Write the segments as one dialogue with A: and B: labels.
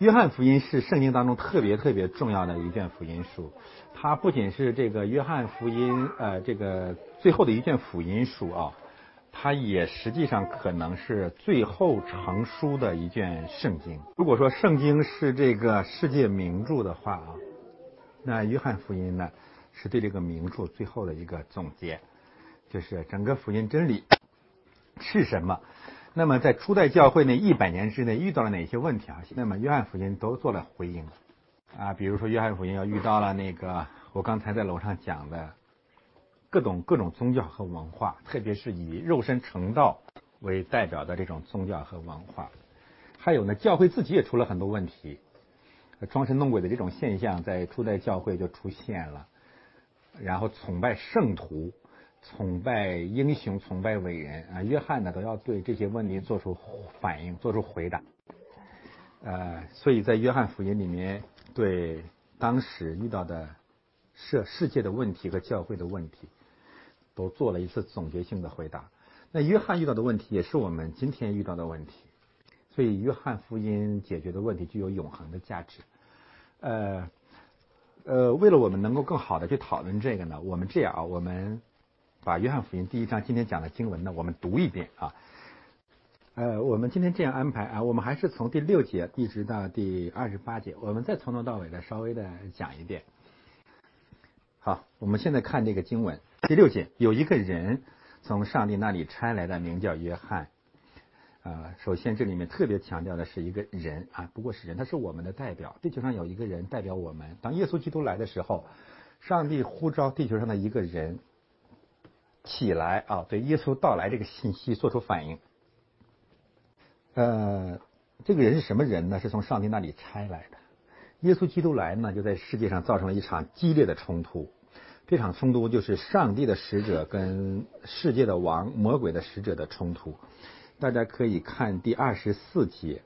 A: 约翰福音是圣经当中特别特别重要的一卷福音书，它不仅是这个约翰福音呃这个最后的一卷福音书啊，它也实际上可能是最后成书的一卷圣经。如果说圣经是这个世界名著的话啊，那约翰福音呢是对这个名著最后的一个总结，就是整个福音真理是什么。那么在初代教会那一百年之内遇到了哪些问题啊？那么约翰福音都做了回应啊，比如说约翰福音要遇到了那个我刚才在楼上讲的各种各种宗教和文化，特别是以肉身成道为代表的这种宗教和文化，还有呢，教会自己也出了很多问题，装神弄鬼的这种现象在初代教会就出现了，然后崇拜圣徒。崇拜英雄，崇拜伟人啊！约翰呢都要对这些问题做出反应，做出回答。呃，所以在约翰福音里面，对当时遇到的世世界的问题和教会的问题，都做了一次总结性的回答。那约翰遇到的问题，也是我们今天遇到的问题。所以，约翰福音解决的问题具有永恒的价值。呃呃，为了我们能够更好的去讨论这个呢，我们这样啊，我们。把约翰福音第一章今天讲的经文呢，我们读一遍啊。呃，我们今天这样安排啊，我们还是从第六节一直到第二十八节，我们再从头到尾的稍微的讲一遍。好，我们现在看这个经文，第六节有一个人从上帝那里差来的，名叫约翰。啊，首先这里面特别强调的是一个人啊，不过是人，他是我们的代表。地球上有一个人代表我们，当耶稣基督来的时候，上帝呼召地球上的一个人。起来啊！对耶稣到来这个信息做出反应。呃，这个人是什么人呢？是从上帝那里差来的。耶稣基督来呢，就在世界上造成了一场激烈的冲突。这场冲突就是上帝的使者跟世界的王魔鬼的使者的冲突。大家可以看第二十四节，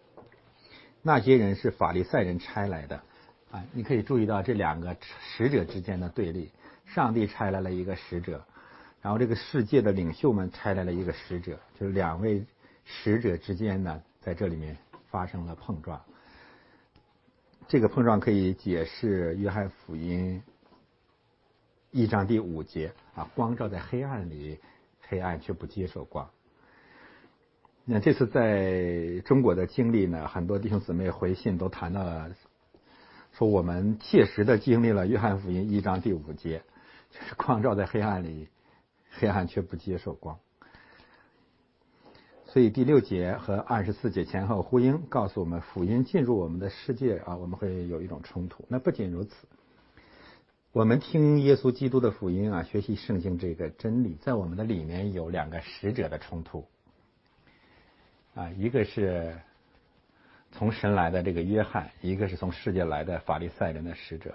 A: 那些人是法利赛人差来的啊！你可以注意到这两个使者之间的对立。上帝差来了一个使者。然后这个世界的领袖们差来了一个使者，就是两位使者之间呢，在这里面发生了碰撞。这个碰撞可以解释约翰福音一章第五节啊，光照在黑暗里，黑暗却不接受光。那这次在中国的经历呢，很多弟兄姊妹回信都谈到了，说我们切实的经历了约翰福音一章第五节，就是光照在黑暗里。黑暗却不接受光，所以第六节和二十四节前后呼应，告诉我们福音进入我们的世界啊，我们会有一种冲突。那不仅如此，我们听耶稣基督的福音啊，学习圣经这个真理，在我们的里面有两个使者的冲突啊，一个是从神来的这个约翰，一个是从世界来的法利赛人的使者，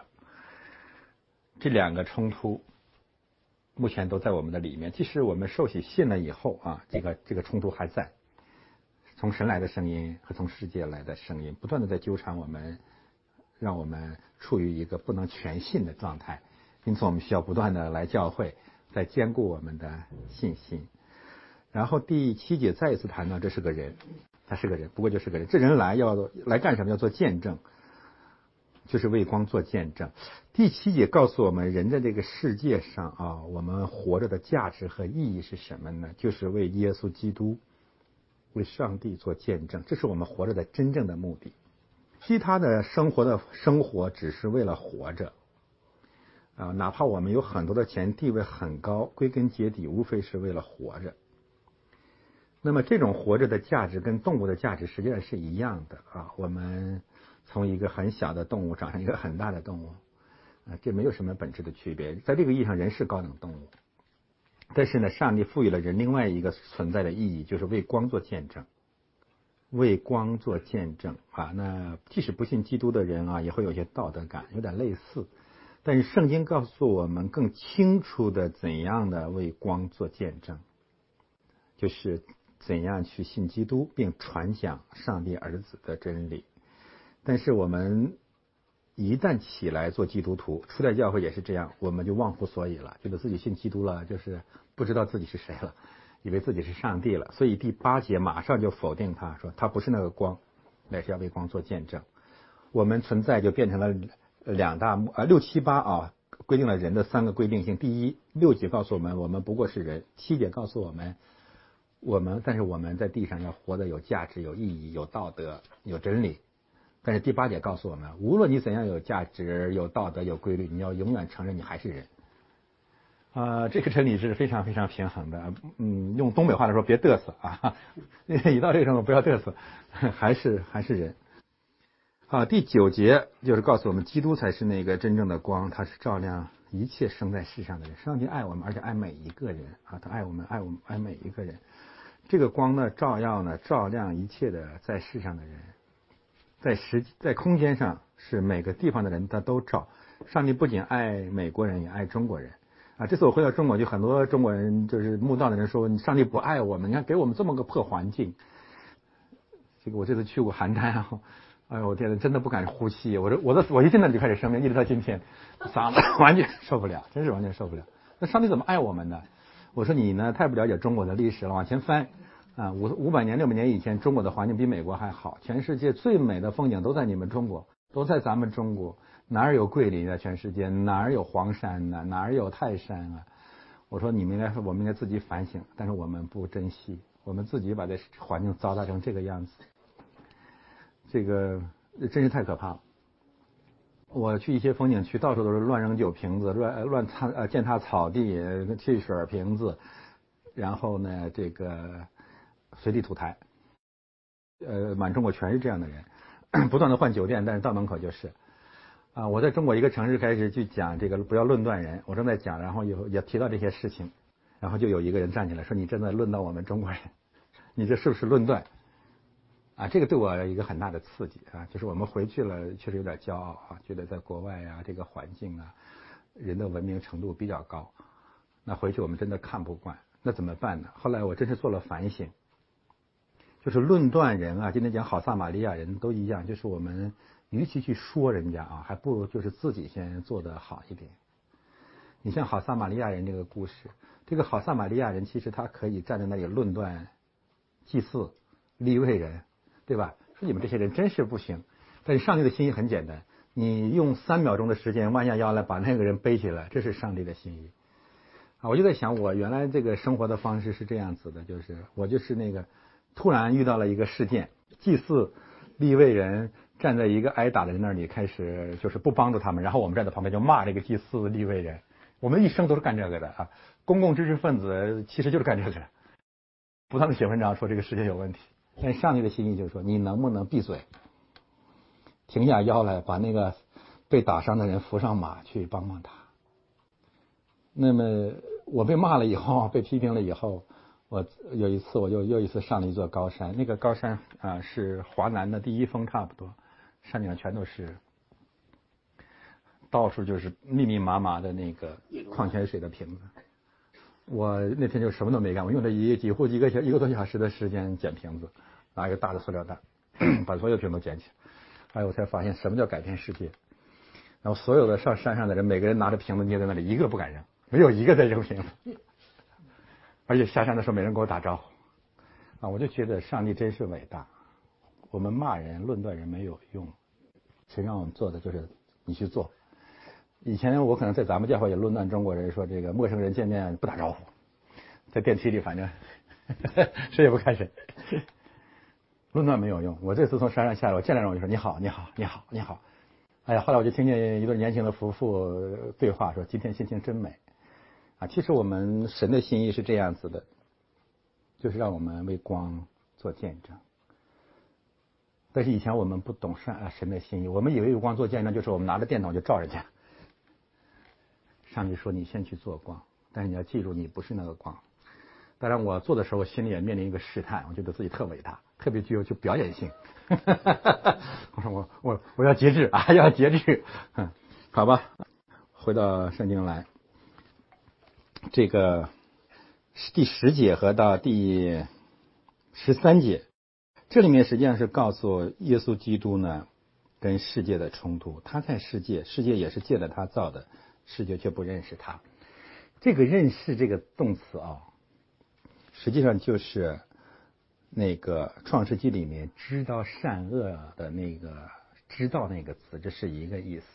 A: 这两个冲突。目前都在我们的里面，即使我们受洗信了以后啊，这个这个冲突还在，从神来的声音和从世界来的声音，不断的在纠缠我们，让我们处于一个不能全信的状态。因此，我们需要不断的来教会，在兼顾我们的信心。然后第七节再一次谈到，这是个人，他是个人，不过就是个人。这人来要来干什么？要做见证。就是为光做见证。第七节告诉我们，人在这个世界上啊，我们活着的价值和意义是什么呢？就是为耶稣基督、为上帝做见证，这是我们活着的真正的目的。其他的生活的生活只是为了活着啊，哪怕我们有很多的钱，地位很高，归根结底无非是为了活着。那么这种活着的价值跟动物的价值实际上是一样的啊，我们。从一个很小的动物长成一个很大的动物，啊，这没有什么本质的区别。在这个意义上，人是高等动物。但是呢，上帝赋予了人另外一个存在的意义，就是为光做见证。为光做见证啊，那即使不信基督的人啊，也会有些道德感，有点类似。但是圣经告诉我们更清楚的怎样的为光做见证，就是怎样去信基督，并传讲上帝儿子的真理。但是我们一旦起来做基督徒，初代教会也是这样，我们就忘乎所以了，觉得自己信基督了，就是不知道自己是谁了，以为自己是上帝了。所以第八节马上就否定他说他不是那个光，乃是要为光做见证。我们存在就变成了两大啊六七八啊，规定了人的三个规定性。第一，六节告诉我们，我们不过是人；七节告诉我们，我们但是我们在地上要活得有价值、有意义、有道德、有真理。但是第八节告诉我们，无论你怎样有价值、有道德、有规律，你要永远承认你还是人。啊，这个真理是非常非常平衡的。嗯，用东北话来说，别嘚瑟啊！一到这个时候不要嘚瑟，还是还是人。啊，第九节就是告诉我们，基督才是那个真正的光，他是照亮一切生在世上的人。上帝爱我们，而且爱每一个人啊，他爱我们，爱我们，爱每一个人。这个光呢，照耀呢，照亮一切的在世上的人。在时在空间上是每个地方的人他都照。上帝不仅爱美国人，也爱中国人。啊，这次我回到中国，就很多中国人就是慕道的人说，上帝不爱我们，你看给我们这么个破环境。这个我这次去过邯郸啊，哎呦我天呐，真的不敢呼吸。我说我的我一进那就开始生病，一直到今天，嗓子完全受不了，真是完全受不了。那上帝怎么爱我们呢？我说你呢太不了解中国的历史了，往前翻。啊，五五百年、六百年以前，中国的环境比美国还好。全世界最美的风景都在你们中国，都在咱们中国。哪儿有桂林啊？全世界哪儿有黄山呢？哪儿有泰山啊？我说你们应该，我们应该自己反省。但是我们不珍惜，我们自己把这环境糟蹋成这个样子，这个真是太可怕了。我去一些风景区，到处都是乱扔酒瓶子、乱乱擦呃践踏草地、汽水瓶子，然后呢，这个。随地吐痰，呃，满中国全是这样的人，不断的换酒店，但是到门口就是。啊，我在中国一个城市开始去讲这个不要论断人，我正在讲，然后有也提到这些事情，然后就有一个人站起来说：“你正在论到我们中国人，你这是不是论断？”啊，这个对我一个很大的刺激啊，就是我们回去了，确实有点骄傲啊，觉得在国外啊，这个环境啊，人的文明程度比较高，那回去我们真的看不惯，那怎么办呢？后来我真是做了反省。就是论断人啊，今天讲好撒玛利亚人都一样，就是我们与其去说人家啊，还不如就是自己先做得好一点。你像好撒玛利亚人这个故事，这个好撒玛利亚人其实他可以站在那里论断祭祀、立位人，对吧？说你们这些人真是不行。但是上帝的心意很简单，你用三秒钟的时间弯下腰来把那个人背起来，这是上帝的心意。啊，我就在想，我原来这个生活的方式是这样子的，就是我就是那个。突然遇到了一个事件，祭祀立位人站在一个挨打的人那里，开始就是不帮助他们，然后我们站在旁边就骂这个祭祀立位人。我们一生都是干这个的啊，公共知识分子其实就是干这个，不断的写文章说这个世界有问题。但上帝的心意就是说，你能不能闭嘴，停下腰来，把那个被打伤的人扶上马去帮帮他。那么我被骂了以后，被批评了以后。我有一次，我又又一次上了一座高山。那个高山啊，是华南的第一峰，差不多。山顶上全都是，到处就是密密麻麻的那个矿泉水的瓶子。我那天就什么都没干，我用了一几乎一个小一个多小时的时间捡瓶子，拿一个大的塑料袋，把所有瓶都捡起来。哎，我才发现什么叫改变世界。然后所有的上山上的人，每个人拿着瓶子捏在那里，一个不敢扔，没有一个在扔瓶子。而且下山的时候没人给我打招呼，啊，我就觉得上帝真是伟大。我们骂人、论断人没有用，谁让我们做的就是你去做。以前我可能在咱们教会也论断中国人，说这个陌生人见面不打招呼，在电梯里反正 谁也不看谁，论断没有用。我这次从山上下来，我见了人我就说你好，你好，你好，你好。哎呀，后来我就听见一对年轻的夫妇对话，说今天心情真美。啊，其实我们神的心意是这样子的，就是让我们为光做见证。但是以前我们不懂神啊神的心意，我们以为为光做见证就是我们拿着电筒就照人家。上帝说：“你先去做光，但是你要记住，你不是那个光。”当然，我做的时候，我心里也面临一个试探，我觉得自己特伟大，特别具有就表演性。我说我我我要节制啊，要节制。嗯，好吧，回到圣经来。这个第十节和到第十三节，这里面实际上是告诉耶稣基督呢跟世界的冲突。他在世界，世界也是借着他造的，世界却不认识他。这个认识这个动词啊，实际上就是那个创世纪里面知道善恶的那个知道那个词，这是一个意思。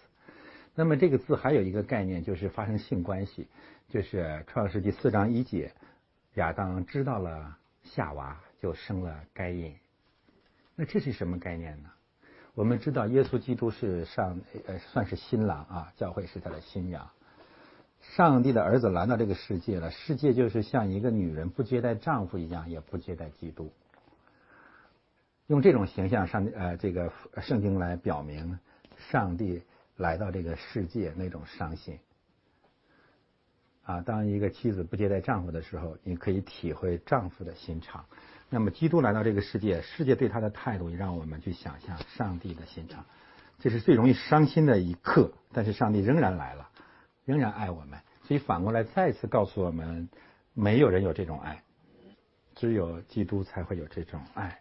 A: 那么这个字还有一个概念，就是发生性关系，就是创世纪四章一节，亚当知道了夏娃，就生了该隐。那这是什么概念呢？我们知道耶稣基督是上呃算是新郎啊，教会是他的新娘。上帝的儿子来到这个世界了，世界就是像一个女人不接待丈夫一样，也不接待基督。用这种形象上呃这个圣经来表明上帝来到这个世界那种伤心。啊，当一个妻子不接待丈夫的时候，你可以体会丈夫的心肠。那么基督来到这个世界，世界对他的态度也让我们去想象上帝的心肠。这是最容易伤心的一刻，但是上帝仍然来了，仍然爱我们。所以反过来再次告诉我们，没有人有这种爱，只有基督才会有这种爱。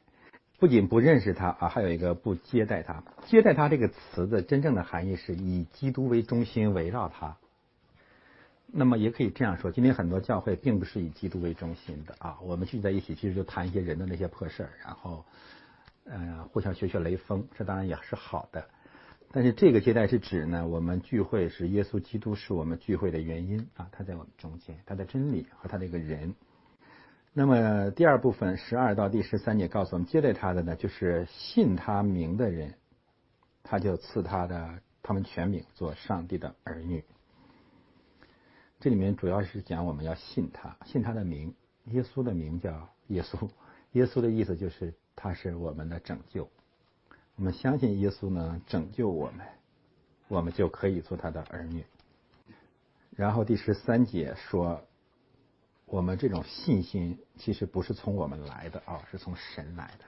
A: 不仅不认识他啊，还有一个不接待他。接待他这个词的真正的含义是以基督为中心围绕他。那么也可以这样说，今天很多教会并不是以基督为中心的啊，我们聚在一起其实就谈一些人的那些破事儿，然后呃互相学学雷锋，这当然也是好的。但是这个接待是指呢，我们聚会是耶稣基督是我们聚会的原因啊，他在我们中间，他的真理和他这个人。那么第二部分十二到第十三节告诉我们，接待他的呢，就是信他名的人，他就赐他的他们全名做上帝的儿女。这里面主要是讲我们要信他，信他的名，耶稣的名叫耶稣，耶稣的意思就是他是我们的拯救。我们相信耶稣呢拯救我们，我们就可以做他的儿女。然后第十三节说，我们这种信心其实不是从我们来的啊，是从神来的。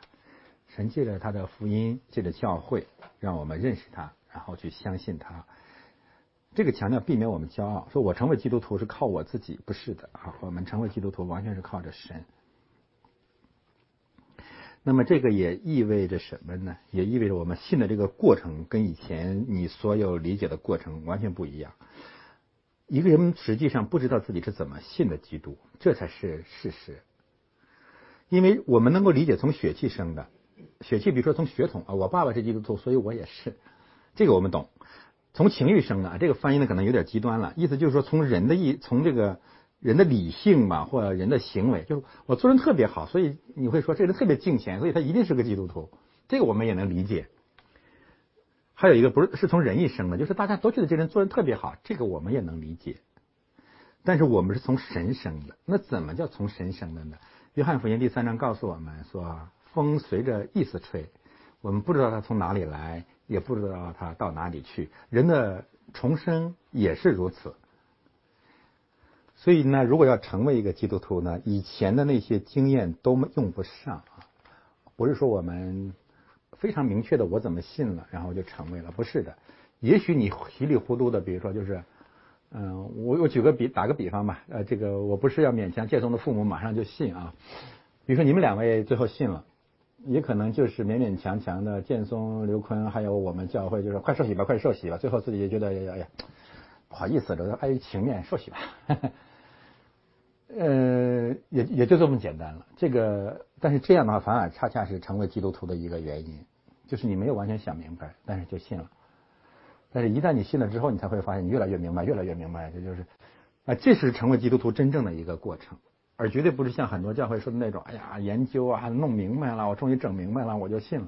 A: 神借着他的福音，借着教会，让我们认识他，然后去相信他。这个强调避免我们骄傲，说我成为基督徒是靠我自己，不是的啊，我们成为基督徒完全是靠着神。那么这个也意味着什么呢？也意味着我们信的这个过程跟以前你所有理解的过程完全不一样。一个人实际上不知道自己是怎么信的基督，这才是事实。因为我们能够理解从血气生的血气，比如说从血统啊，我爸爸是基督徒，所以我也是，这个我们懂。从情欲生的，这个翻译呢可能有点极端了，意思就是说从人的意，从这个。人的理性嘛，或者人的行为，就是我做人特别好，所以你会说这人特别敬虔，所以他一定是个基督徒。这个我们也能理解。还有一个不是是从人一生的，就是大家都觉得这人做人特别好，这个我们也能理解。但是我们是从神生的，那怎么叫从神生的呢？约翰福音第三章告诉我们说，风随着意思吹，我们不知道它从哪里来，也不知道它到哪里去。人的重生也是如此。所以呢，如果要成为一个基督徒呢，以前的那些经验都用不上啊。不是说我们非常明确的我怎么信了，然后就成为了，不是的。也许你稀里糊涂的，比如说就是，嗯，我我举个比打个比方吧，呃，这个我不是要勉强建松的父母马上就信啊。比如说你们两位最后信了，也可能就是勉勉强强的建松、刘坤还有我们教会就是快受洗吧，快受洗吧，最后自己就觉得哎呀，不好意思，这碍于情面受洗吧。呃，也也就这么简单了。这个，但是这样的话，反而恰恰是成为基督徒的一个原因，就是你没有完全想明白，但是就信了。但是，一旦你信了之后，你才会发现你越来越明白，越来越明白。这就是啊，这是成为基督徒真正的一个过程，而绝对不是像很多教会说的那种，哎呀，研究啊，弄明白了，我终于整明白了，我就信了。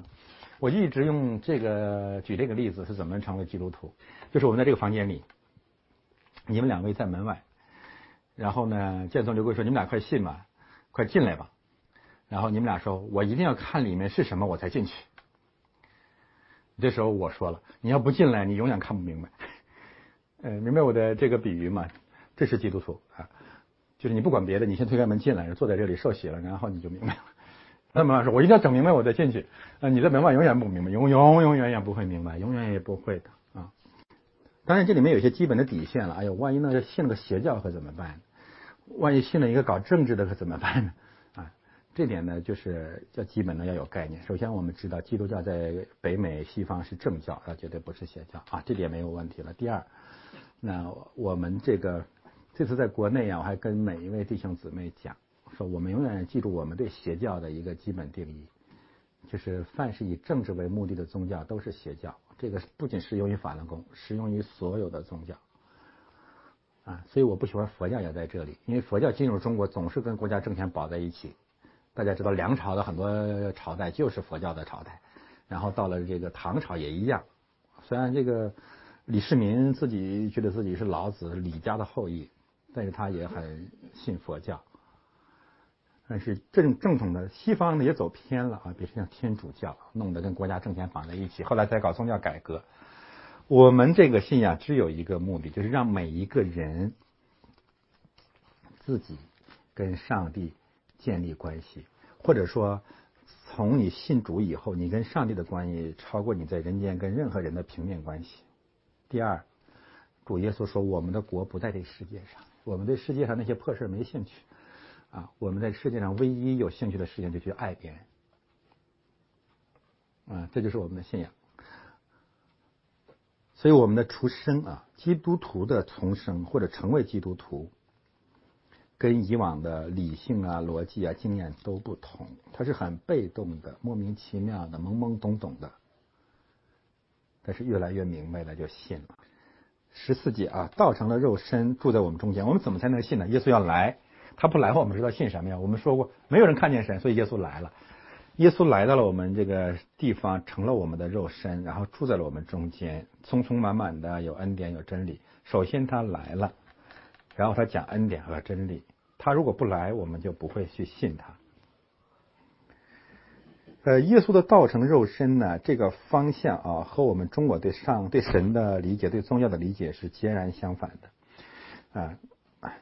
A: 我一直用这个举这个例子是怎么成为基督徒，就是我们在这个房间里，你们两位在门外。然后呢，建松刘贵说：“你们俩快信吧，快进来吧。”然后你们俩说：“我一定要看里面是什么，我才进去。”这时候我说了：“你要不进来，你永远看不明白。”呃，明白我的这个比喻吗？这是基督徒啊，就是你不管别的，你先推开门进来，坐在这里受洗了，然后你就明白了。那么说：“我一定要整明白，我再进去。”啊，你在门外永远不明白，永永永远也不会明白，永远也不会的啊。当然，这里面有些基本的底线了。哎呦，万一那信了个邪教可怎么办？万一信了一个搞政治的可怎么办呢？啊，这点呢就是叫基本的要有概念。首先我们知道基督教在北美西方是正教，啊绝对不是邪教啊，这点没有问题了。第二，那我们这个这次在国内啊，我还跟每一位弟兄姊妹讲，说我们永远记住我们对邪教的一个基本定义，就是凡是以政治为目的的宗教都是邪教。这个不仅适用于法轮功，适用于所有的宗教。啊，所以我不喜欢佛教也在这里，因为佛教进入中国总是跟国家政权绑在一起。大家知道，梁朝的很多朝代就是佛教的朝代，然后到了这个唐朝也一样。虽然这个李世民自己觉得自己是老子李家的后裔，但是他也很信佛教。但是正正统的西方呢也走偏了啊，比如像天主教，弄得跟国家政权绑在一起，后来再搞宗教改革。我们这个信仰只有一个目的，就是让每一个人自己跟上帝建立关系，或者说从你信主以后，你跟上帝的关系超过你在人间跟任何人的平面关系。第二，主耶稣说：“我们的国不在这世界上，我们对世界上那些破事没兴趣。”啊，我们在世界上唯一有兴趣的事情就去爱别人，啊，这就是我们的信仰。所以我们的出生啊，基督徒的重生或者成为基督徒，跟以往的理性啊、逻辑啊、经验都不同，它是很被动的、莫名其妙的、懵懵懂懂的。但是越来越明白了，就信了。十四节啊，道成了肉身，住在我们中间。我们怎么才能信呢？耶稣要来。他不来，我们知道信什么呀？我们说过，没有人看见神，所以耶稣来了。耶稣来到了我们这个地方，成了我们的肉身，然后住在了我们中间，匆匆满满的有恩典有真理。首先他来了，然后他讲恩典和真理。他如果不来，我们就不会去信他。呃，耶稣的道成肉身呢，这个方向啊，和我们中国对上对神的理解、对宗教的理解是截然相反的啊。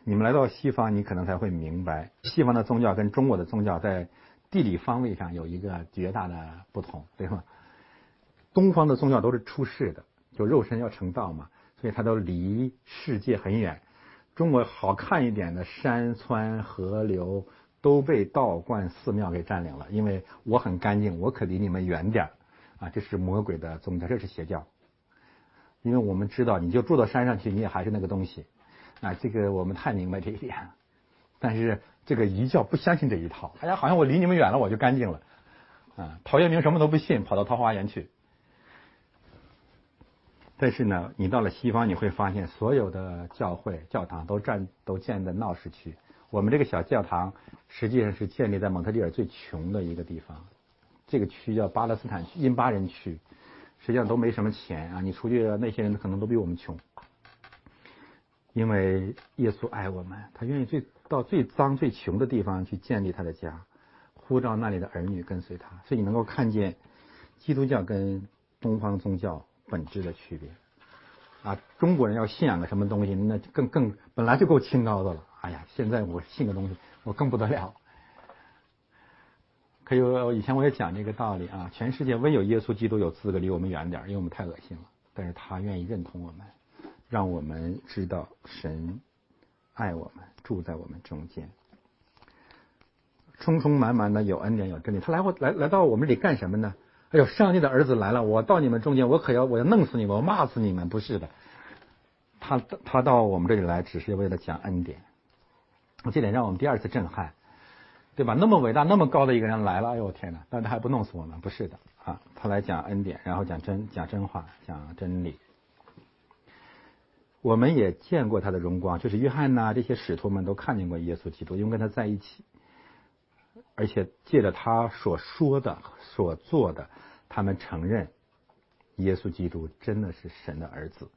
A: 你们来到西方，你可能才会明白，西方的宗教跟中国的宗教在地理方位上有一个绝大的不同，对吗？东方的宗教都是出世的，就肉身要成道嘛，所以它都离世界很远。中国好看一点的山川河流都被道观寺庙给占领了，因为我很干净，我可离你们远点儿啊，这是魔鬼的宗教，这是邪教。因为我们知道，你就住到山上去，你也还是那个东西。啊，这个我们太明白这一点，但是这个一教不相信这一套。哎呀，好像我离你们远了，我就干净了。啊，陶渊明什么都不信，跑到桃花源去。但是呢，你到了西方，你会发现所有的教会、教堂都占都建在闹市区。我们这个小教堂实际上是建立在蒙特利尔最穷的一个地方，这个区叫巴勒斯坦区、印巴人区，实际上都没什么钱啊。你出去，那些人可能都比我们穷。因为耶稣爱我们，他愿意最到最脏最穷的地方去建立他的家，呼召那里的儿女跟随他。所以你能够看见基督教跟东方宗教本质的区别。啊，中国人要信仰个什么东西，那更更本来就够清高的了。哎呀，现在我信个东西，我更不得了。可以，以前我也讲这个道理啊，全世界唯有耶稣基督有资格离我们远点，因为我们太恶心了。但是他愿意认同我们。让我们知道神爱我们，住在我们中间，充充满满的有恩典有真理。他来我来来到我们这里干什么呢？哎呦，上帝的儿子来了！我到你们中间，我可要我要弄死你们，我骂死你们！不是的，他他到我们这里来，只是为了讲恩典。这点让我们第二次震撼，对吧？那么伟大、那么高的一个人来了，哎呦天哪！但他还不弄死我们？不是的啊，他来讲恩典，然后讲真讲真话，讲真理。我们也见过他的荣光，就是约翰呐，这些使徒们都看见过耶稣基督，因为跟他在一起，而且借着他所说的、所做的，他们承认耶稣基督真的是神的儿子。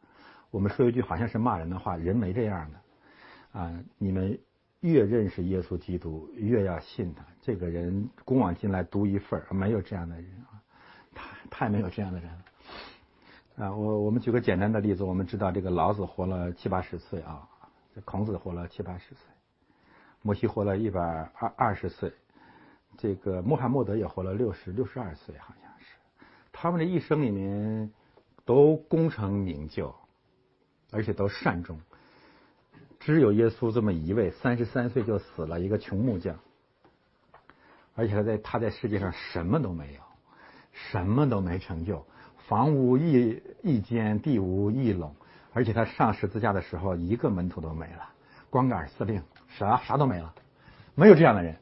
A: 我们说一句好像是骂人的话，人没这样的啊！你们越认识耶稣基督，越要信他。这个人公往今来独一份没有这样的人啊，太太没有这样的人了。啊，我我们举个简单的例子，我们知道这个老子活了七八十岁啊，这孔子活了七八十岁，摩西活了一百二二十岁，这个穆罕默德也活了六十六十二岁，好像是。他们的一生里面都功成名就，而且都善终，只有耶稣这么一位，三十三岁就死了，一个穷木匠，而且他在他在世界上什么都没有，什么都没成就。房屋一一间，地无一垄，而且他上十字架的时候，一个门徒都没了，光杆司令啥啥都没了，没有这样的人。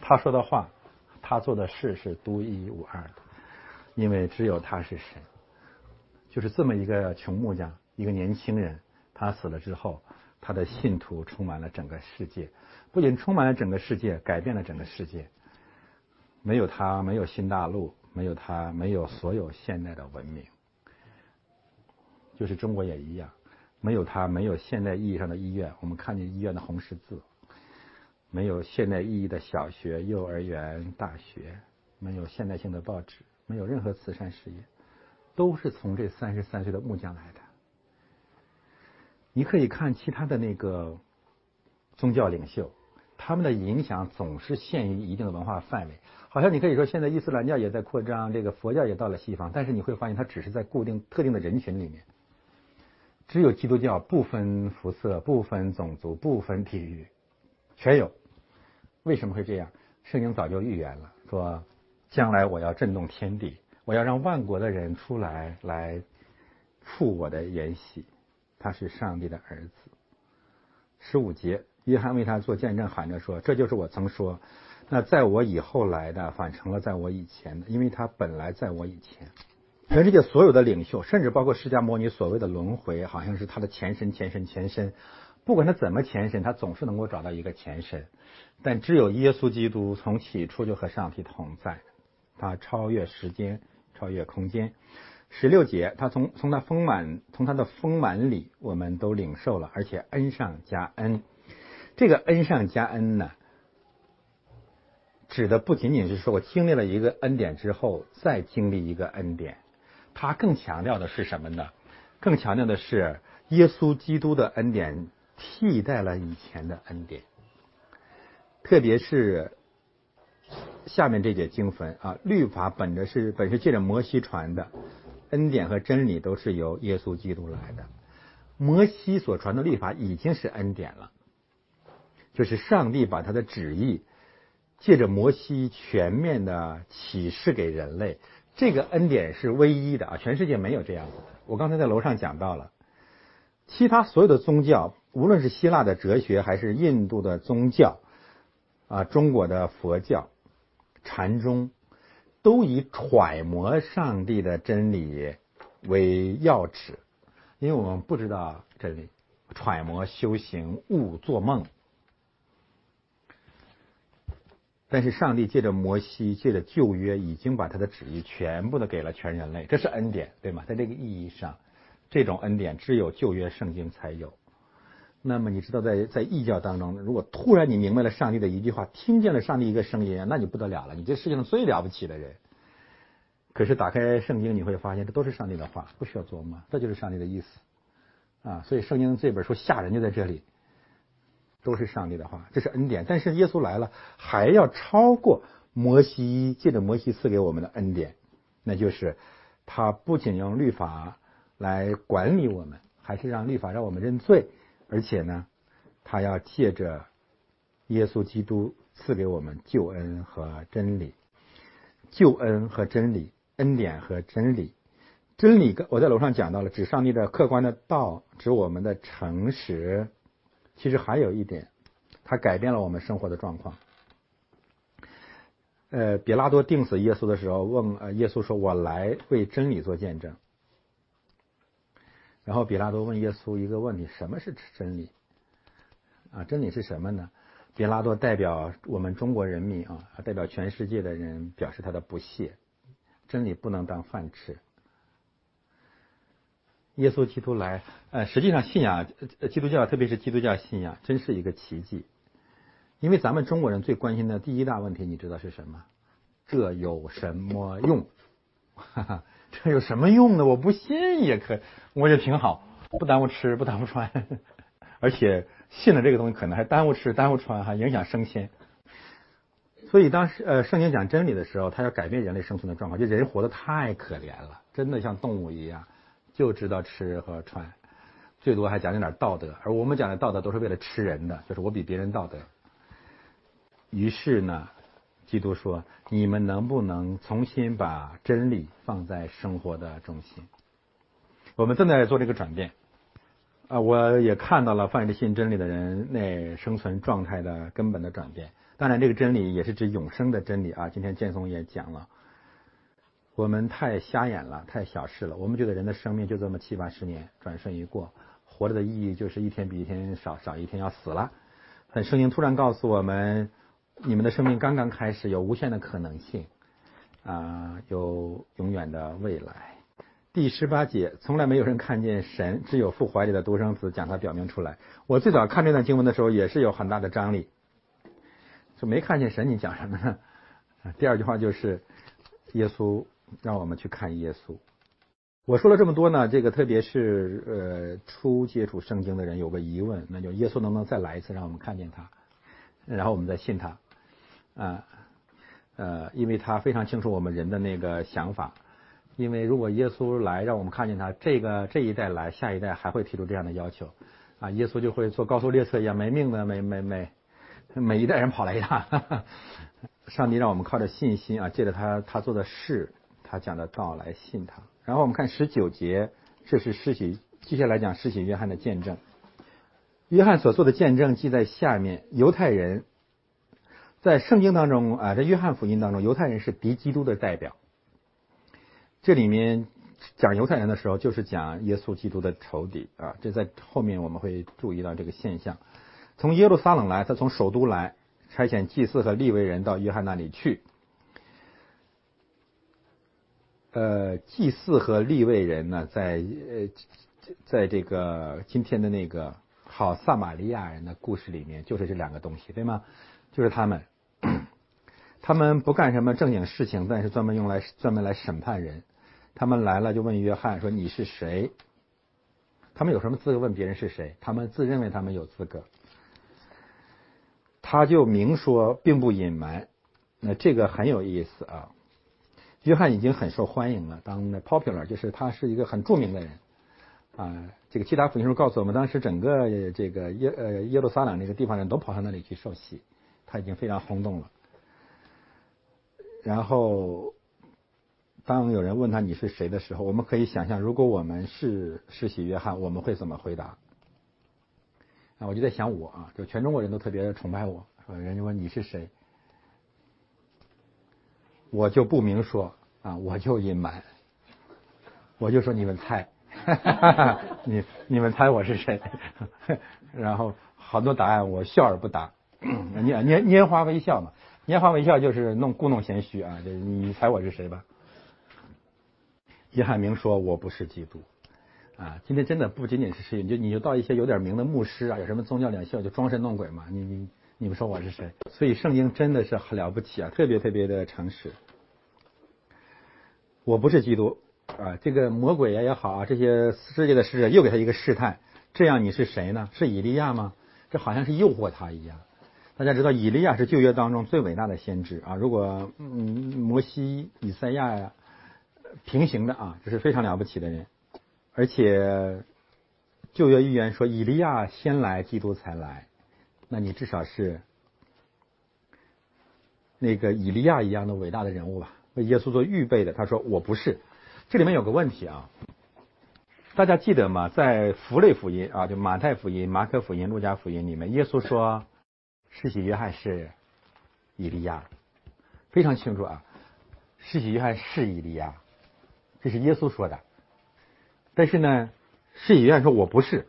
A: 他说的话，他做的事是独一无二的，因为只有他是神。就是这么一个穷木匠，一个年轻人，他死了之后，他的信徒充满了整个世界，不仅充满了整个世界，改变了整个世界。没有他，没有新大陆，没有他，没有所有现代的文明。就是中国也一样，没有他，没有现代意义上的医院。我们看见医院的红十字。没有现代意义的小学、幼儿园、大学，没有现代性的报纸，没有任何慈善事业，都是从这三十三岁的木匠来的。你可以看其他的那个宗教领袖，他们的影响总是限于一定的文化范围。好像你可以说，现在伊斯兰教也在扩张，这个佛教也到了西方，但是你会发现，它只是在固定特定的人群里面。只有基督教不分肤色、不分种族、不分地域，全有。为什么会这样？圣经早就预言了，说将来我要震动天地，我要让万国的人出来来赴我的筵席。他是上帝的儿子。十五节，约翰为他做见证，喊着说：“这就是我曾说，那在我以后来的，反成了在我以前的，因为他本来在我以前。”全世界所有的领袖，甚至包括释迦牟尼所谓的轮回，好像是他的前身、前身、前身。不管他怎么前身，他总是能够找到一个前身。但只有耶稣基督从起初就和上帝同在，他超越时间，超越空间。十六节，他从从他丰满，从他的丰满里，我们都领受了，而且恩上加恩。这个恩上加恩呢，指的不仅仅是说我经历了一个恩典之后再经历一个恩典，他更强调的是什么呢？更强调的是耶稣基督的恩典替代了以前的恩典。特别是下面这节经文啊，律法本着是本是借着摩西传的，恩典和真理都是由耶稣基督来的。摩西所传的律法已经是恩典了，就是上帝把他的旨意借着摩西全面的启示给人类。这个恩典是唯一的啊，全世界没有这样子的。我刚才在楼上讲到了，其他所有的宗教，无论是希腊的哲学还是印度的宗教。啊，中国的佛教、禅宗都以揣摩上帝的真理为要旨，因为我们不知道真理，揣摩修行误做梦。但是上帝借着摩西，借着旧约，已经把他的旨意全部的给了全人类，这是恩典，对吗？在这个意义上，这种恩典只有旧约圣经才有。那么你知道，在在异教当中，如果突然你明白了上帝的一句话，听见了上帝一个声音，那就不得了了，你这世界上最了不起的人。可是打开圣经，你会发现这都是上帝的话，不需要琢磨，这就是上帝的意思啊。所以圣经这本书吓人就在这里，都是上帝的话，这是恩典。但是耶稣来了，还要超过摩西借着摩西赐给我们的恩典，那就是他不仅用律法来管理我们，还是让律法让我们认罪。而且呢，他要借着耶稣基督赐给我们救恩和真理，救恩和真理，恩典和真理，真理。我在楼上讲到了，指上帝的客观的道，指我们的诚实。其实还有一点，它改变了我们生活的状况。呃，比拉多定死耶稣的时候，问呃耶稣说：“我来为真理做见证。”然后比拉多问耶稣一个问题：什么是真理？啊，真理是什么呢？比拉多代表我们中国人民啊，代表全世界的人表示他的不屑。真理不能当饭吃。耶稣基督来，呃，实际上信仰基督教，特别是基督教信仰，真是一个奇迹。因为咱们中国人最关心的第一大问题，你知道是什么？这有什么用？哈哈。这有什么用呢？我不信也可，我觉得挺好，不耽误吃，不耽误穿，而且信了这个东西可能还耽误吃、耽误穿，还影响升迁。所以当时呃圣经讲真理的时候，他要改变人类生存的状况，就人活得太可怜了，真的像动物一样，就知道吃和穿，最多还讲究点道德，而我们讲的道德都是为了吃人的，就是我比别人道德。于是呢。基督说：“你们能不能重新把真理放在生活的中心？”我们正在做这个转变啊！我也看到了放着信真理的人那生存状态的根本的转变。当然，这个真理也是指永生的真理啊。今天建松也讲了，我们太瞎眼了，太小视了。我们觉得人的生命就这么七八十年，转瞬一过，活着的意义就是一天比一天少，少一天要死了。但圣经突然告诉我们，你们的生命刚刚开始，有无限的可能性啊，有永远的未来。第十八节，从来没有人看见神，只有父怀里的独生子将他表明出来。我最早看这段经文的时候，也是有很大的张力。就没看见神，你讲什么呢？第二句话就是耶稣让我们去看耶稣。我说了这么多呢，这个特别是呃初接触圣经的人有个疑问，那就耶稣能不能再来一次，让我们看见他，然后我们再信他啊？呃，因为他非常清楚我们人的那个想法。因为如果耶稣来让我们看见他，这个这一代来，下一代还会提出这样的要求啊，耶稣就会做高速列车一样没命的每每每。每一代人跑来一趟，上帝让我们靠着信心啊，借着他他做的事，他讲的道来信他。然后我们看十九节，这是施洗，接下来讲施洗约翰的见证。约翰所做的见证记在下面。犹太人在圣经当中啊，在约翰福音当中，犹太人是敌基督的代表。这里面讲犹太人的时候，就是讲耶稣基督的仇敌啊。这在后面我们会注意到这个现象。从耶路撒冷来，他从首都来，差遣祭司和利未人到约翰那里去。呃，祭司和利未人呢，在呃，在这个今天的那个好撒玛利亚人的故事里面，就是这两个东西，对吗？就是他们，他们不干什么正经事情，但是专门用来专门来审判人。他们来了就问约翰说：“你是谁？”他们有什么资格问别人是谁？他们自认为他们有资格。他就明说，并不隐瞒，那这个很有意思啊。约翰已经很受欢迎了，当那 popular 就是他是一个很著名的人啊。这个其他福音书告诉我们，当时整个这个耶呃耶路撒冷那个地方人都跑到那里去受洗，他已经非常轰动了。然后，当有人问他你是谁的时候，我们可以想象，如果我们是世袭约翰，我们会怎么回答？啊，我就在想我啊，就全中国人都特别崇拜我，说人家问你是谁，我就不明说啊，我就隐瞒，我就说你们猜，你你们猜我是谁，然后好多答案我笑而不答，拈拈拈花微笑嘛，拈花微笑就是弄故弄玄虚啊，就你猜我是谁吧？约翰明说我不是基督。啊，今天真的不仅仅是试验，就你就到一些有点名的牧师啊，有什么宗教领袖就装神弄鬼嘛。你你你们说我是谁？所以圣经真的是很了不起啊，特别特别的诚实。我不是基督啊，这个魔鬼也也好啊，这些世界的使者又给他一个试探，这样你是谁呢？是以利亚吗？这好像是诱惑他一样。大家知道以利亚是旧约当中最伟大的先知啊，如果嗯摩西、以赛亚呀平行的啊，这是非常了不起的人。而且旧约预言说，以利亚先来，基督才来。那你至少是那个以利亚一样的伟大的人物吧？为耶稣做预备的。他说：“我不是。”这里面有个问题啊，大家记得吗？在福类福音啊，就马太福音、马可福音、路加福音里面，耶稣说，施洗约翰是以利亚，非常清楚啊。施洗约翰是以利亚，这是耶稣说的。但是呢，施洗约翰说我不是，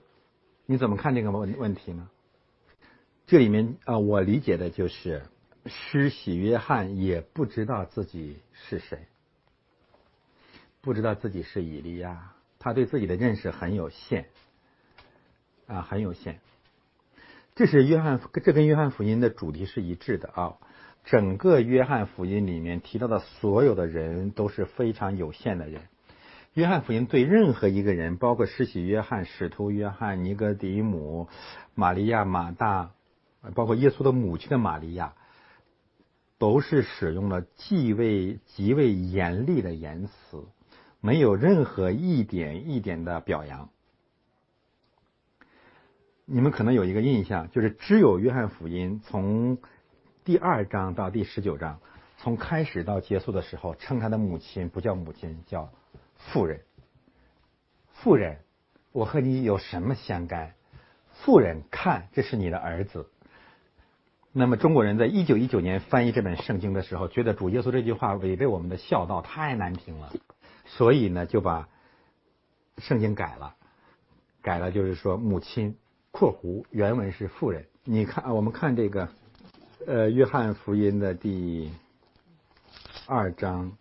A: 你怎么看这个问问题呢？这里面啊，我理解的就是施洗约翰也不知道自己是谁，不知道自己是以利亚，他对自己的认识很有限，啊，很有限。这是约翰，这跟约翰福音的主题是一致的啊。整个约翰福音里面提到的所有的人都是非常有限的人。约翰福音对任何一个人，包括施洗约翰、使徒约翰、尼哥底姆、玛利亚、马大，包括耶稣的母亲的玛利亚，都是使用了极为极为严厉的言辞，没有任何一点一点的表扬。你们可能有一个印象，就是只有约翰福音从第二章到第十九章，从开始到结束的时候，称他的母亲不叫母亲，叫。妇人，妇人，我和你有什么相干？妇人，看，这是你的儿子。那么中国人在一九一九年翻译这本圣经的时候，觉得主耶稣这句话违背我们的孝道，太难听了，所以呢就把圣经改了，改了就是说母亲（括弧原文是妇人）。你看啊，我们看这个，呃，约翰福音的第二章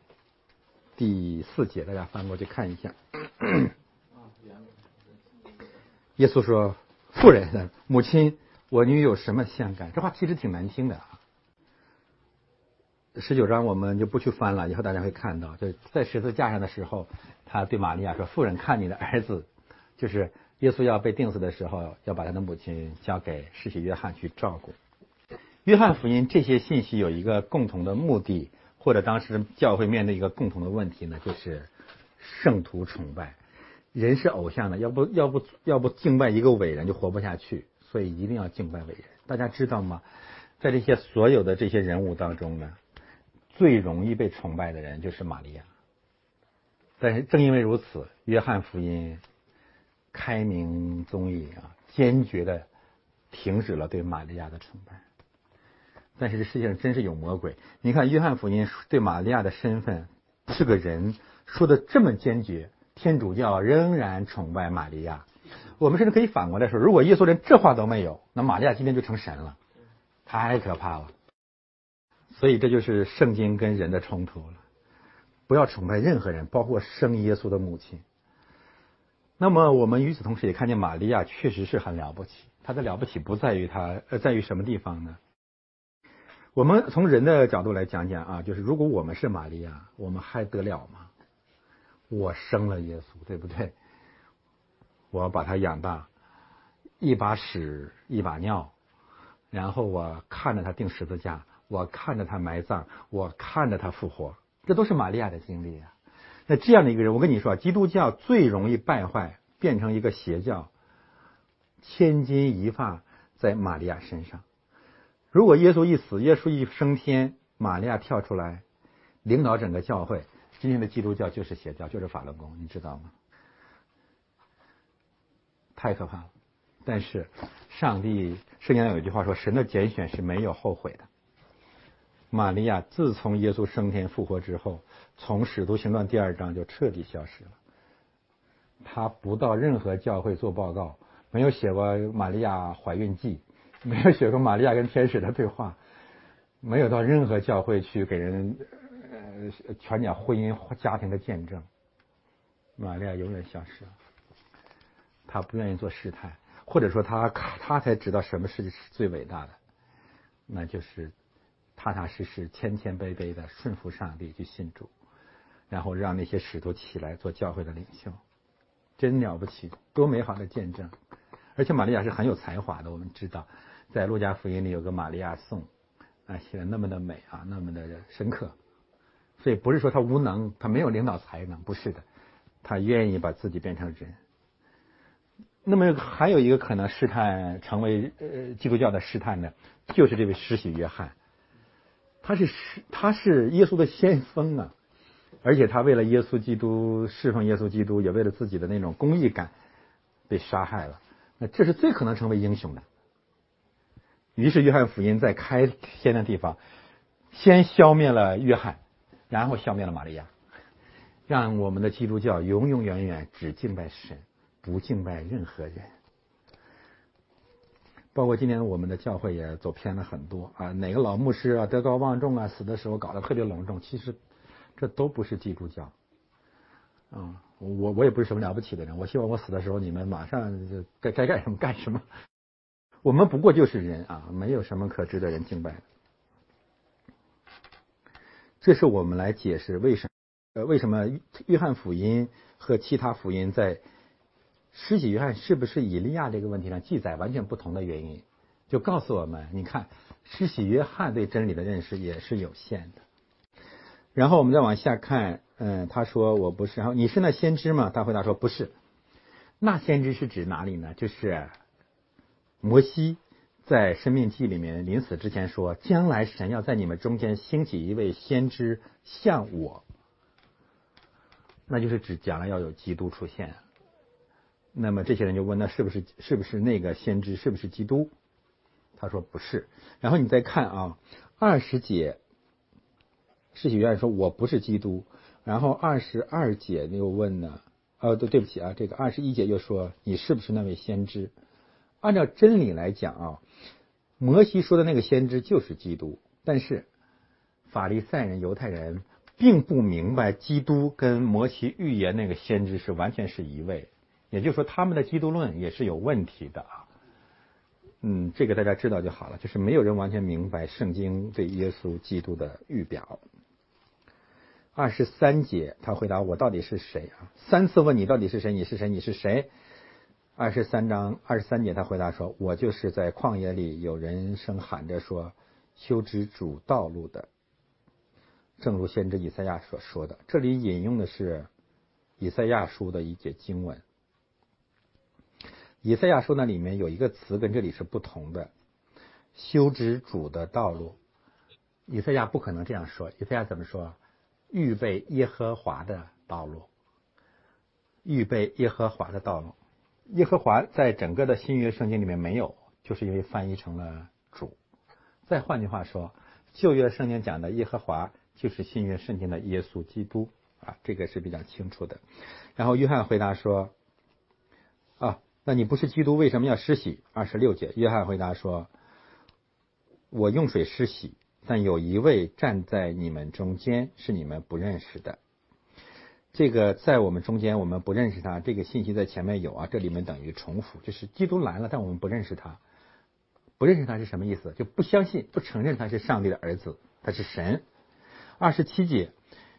A: 第四节，大家翻过去看一下。耶稣说：“妇人，母亲。”我女有什么相干？这话其实挺难听的啊。十九章我们就不去翻了，以后大家会看到，就在十字架上的时候，他对玛利亚说：“妇人，看你的儿子。”就是耶稣要被钉死的时候，要把他的母亲交给世袭约翰去照顾。约翰福音这些信息有一个共同的目的，或者当时教会面对一个共同的问题呢，就是圣徒崇拜。人是偶像的，要不要不要不敬拜一个伟人就活不下去。所以一定要敬拜伟人，大家知道吗？在这些所有的这些人物当中呢，最容易被崇拜的人就是玛利亚。但是正因为如此，约翰福音开明宗义啊，坚决的停止了对玛利亚的崇拜。但是这世界上真是有魔鬼！你看约翰福音对玛利亚的身份是个人说的这么坚决，天主教仍然崇拜玛利亚。我们甚至可以反过来说，如果耶稣连这话都没有，那玛利亚今天就成神了，太可怕了。所以这就是圣经跟人的冲突了。不要崇拜任何人，包括生耶稣的母亲。那么我们与此同时也看见玛利亚确实是很了不起。她的了不起不在于她，呃，在于什么地方呢？我们从人的角度来讲讲啊，就是如果我们是玛利亚，我们还得了吗？我生了耶稣，对不对？我把他养大，一把屎一把尿，然后我看着他钉十字架，我看着他埋葬，我看着他复活，这都是玛利亚的经历啊。那这样的一个人，我跟你说，基督教最容易败坏，变成一个邪教，千钧一发在玛利亚身上。如果耶稣一死，耶稣一升天，玛利亚跳出来领导整个教会，今天的基督教就是邪教，就是法轮功，你知道吗？太可怕了，但是上帝圣经上有一句话说：“神的拣选是没有后悔的。”玛利亚自从耶稣升天复活之后，从使徒行传第二章就彻底消失了。他不到任何教会做报告，没有写过玛利亚怀孕记，没有写过玛利亚跟天使的对话，没有到任何教会去给人呃传讲婚姻家庭的见证。玛利亚永远消失了。他不愿意做试探，或者说他他才知道什么是最伟大的，那就是踏踏实实、谦谦卑卑的顺服上帝去信主，然后让那些使徒起来做教会的领袖，真了不起，多美好的见证！而且玛利亚是很有才华的，我们知道，在路加福音里有个玛利亚颂啊，写的那么的美啊，那么的深刻，所以不是说他无能，他没有领导才能，不是的，他愿意把自己变成人。那么还有一个可能试探成为呃基督教的试探呢，就是这位施洗约翰，他是是他是耶稣的先锋啊，而且他为了耶稣基督侍奉耶稣基督，也为了自己的那种公益感被杀害了，那这是最可能成为英雄的。于是约翰福音在开篇的地方，先消灭了约翰，然后消灭了玛利亚，让我们的基督教永永远远只敬拜神。不敬拜任何人，包括今年我们的教会也走偏了很多啊！哪个老牧师啊德高望重啊，死的时候搞得特别隆重，其实这都不是基督教。啊，我我也不是什么了不起的人，我希望我死的时候你们马上就该该干什么干什么。我们不过就是人啊，没有什么可值得人敬拜的。这是我们来解释为什么呃为什么约翰福音和其他福音在。施洗约翰是不是以利亚这个问题上记载完全不同的原因，就告诉我们，你看施洗约翰对真理的认识也是有限的。然后我们再往下看，嗯，他说我不是，然后你是那先知吗？他回答说不是。那先知是指哪里呢？就是摩西在生命记里面临死之前说，将来神要在你们中间兴起一位先知像我，那就是指将来要有基督出现。那么这些人就问：那是不是是不是那个先知？是不是基督？他说不是。然后你再看啊，二十节，世袭约翰说我不是基督。然后二十二节又问呢，呃，对，对不起啊，这个二十一节又说你是不是那位先知？按照真理来讲啊，摩西说的那个先知就是基督，但是法利赛人、犹太人并不明白基督跟摩西预言那个先知是完全是一位，也就是说他们的基督论也是有问题的啊。嗯，这个大家知道就好了，就是没有人完全明白圣经对耶稣基督的预表。二十三节，他回答我到底是谁啊？三次问你到底是谁？你是谁？你是谁？二十三章二十三节，他回答说：“我就是在旷野里有人声喊着说，修直主道路的。”正如先知以赛亚所说的，这里引用的是以赛亚书的一节经文。以赛亚书那里面有一个词跟这里是不同的，“修直主的道路”。以赛亚不可能这样说，以赛亚怎么说？预备耶和华的道路，预备耶和华的道路。耶和华在整个的新约圣经里面没有，就是因为翻译成了主。再换句话说，旧约圣经讲的耶和华就是新约圣经的耶稣基督啊，这个是比较清楚的。然后约翰回答说：“啊，那你不是基督，为什么要施洗？”二十六节，约翰回答说：“我用水施洗。”但有一位站在你们中间，是你们不认识的。这个在我们中间，我们不认识他。这个信息在前面有啊，这里面等于重复，就是基督来了，但我们不认识他。不认识他是什么意思？就不相信、不承认他是上帝的儿子，他是神。二十七节，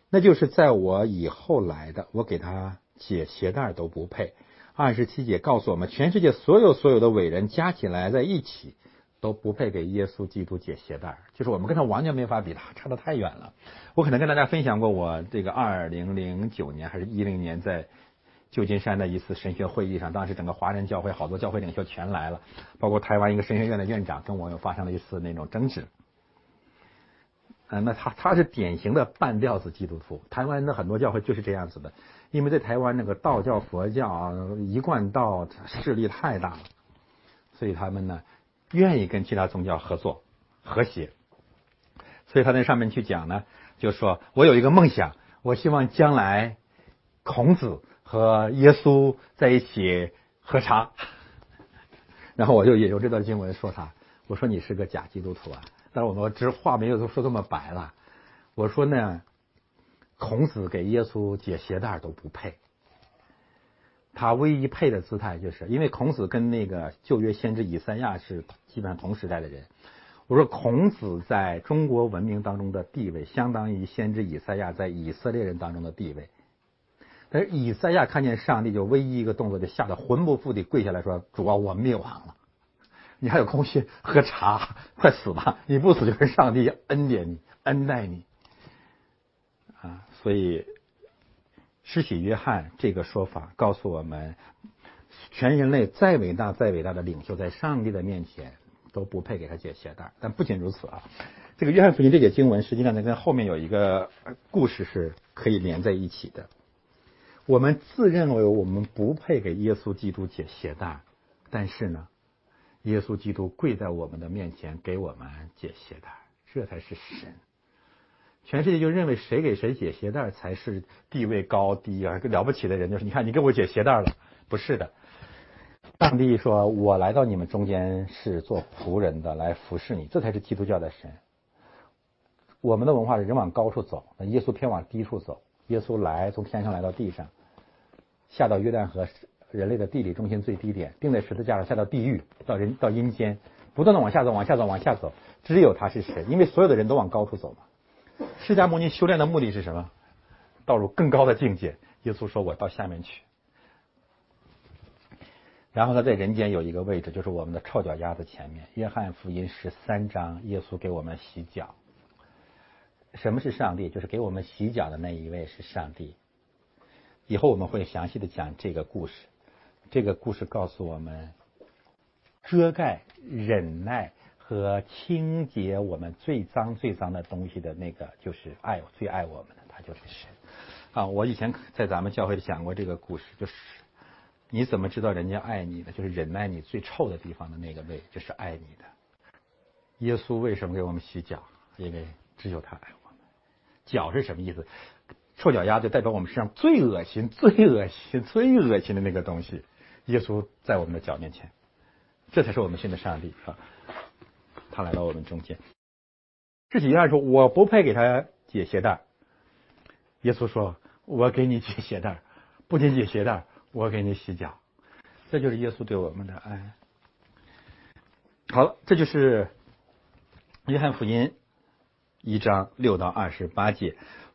A: 那就是在我以后来的，我给他解鞋带都不配。二十七节告诉我们，全世界所有所有的伟人加起来在一起。都不配给耶稣基督解鞋带就是我们跟他完全没法比，他差得太远了。我可能跟大家分享过，我这个二零零九年还是一零年在旧金山的一次神学会议上，当时整个华人教会好多教会领袖全来了，包括台湾一个神学院的院长跟我又发生了一次那种争执。嗯，那他他是典型的半吊子基督徒，台湾的很多教会就是这样子的，因为在台湾那个道教、佛教一贯道势力太大了，所以他们呢。愿意跟其他宗教合作、和谐，所以他在上面去讲呢，就说我有一个梦想，我希望将来孔子和耶稣在一起喝茶。然后我就引用这段经文说他，我说你是个假基督徒啊！但是我说这话没有说这么白了，我说呢，孔子给耶稣解鞋带都不配。他唯一配的姿态，就是因为孔子跟那个旧约先知以赛亚是基本上同时代的人。我说孔子在中国文明当中的地位，相当于先知以赛亚在以色列人当中的地位。但是以赛亚看见上帝，就唯一一个动作，就吓得魂不附体，跪下来说：“主啊，我灭亡了，你还有空去喝茶？快死吧！你不死，就是上帝恩典你，恩待你。”所以。施洗约翰这个说法告诉我们，全人类再伟大、再伟大的领袖，在上帝的面前都不配给他解鞋带。但不仅如此啊，这个约翰福音这节经文实际上呢，跟后面有一个故事是可以连在一起的。我们自认为我们不配给耶稣基督解鞋带，但是呢，耶稣基督跪在我们的面前给我们解鞋带，这才是神。全世界就认为谁给谁解鞋带才是地位高低啊，了不起的人就是你看你给我解鞋带了，不是的。上帝说：“我来到你们中间是做仆人的，来服侍你，这才是基督教的神。”我们的文化是人往高处走，那耶稣偏往低处走。耶稣来从天上来到地上，下到约旦河，人类的地理中心最低点，钉在十字架上，下到地狱，到人到阴间，不断的往下走，往下走，往下走，只有他是神，因为所有的人都往高处走嘛。释迦牟尼修炼的目的是什么？到入更高的境界。耶稣说：“我到下面去。”然后他在人间有一个位置，就是我们的臭脚丫子前面。约翰福音十三章，耶稣给我们洗脚。什么是上帝？就是给我们洗脚的那一位是上帝。以后我们会详细的讲这个故事。这个故事告诉我们，遮盖、忍耐。和清洁我们最脏最脏的东西的那个，就是爱最爱我们的，他就是神啊！我以前在咱们教会讲过这个故事，就是你怎么知道人家爱你的？就是忍耐你最臭的地方的那个味，就是爱你的。耶稣为什么给我们洗脚？因为只有他爱我们。脚是什么意思？臭脚丫就代表我们身上最恶心、最恶心、最恶心的那个东西。耶稣在我们的脚面前，这才是我们信的上帝啊！他来到我们中间。这几样说，我不配给他解鞋带。耶稣说：“我给你解鞋带，不仅解鞋带，我给你洗脚。”这就是耶稣对我们的爱。好了，这就是约翰福音一章六到二十八节。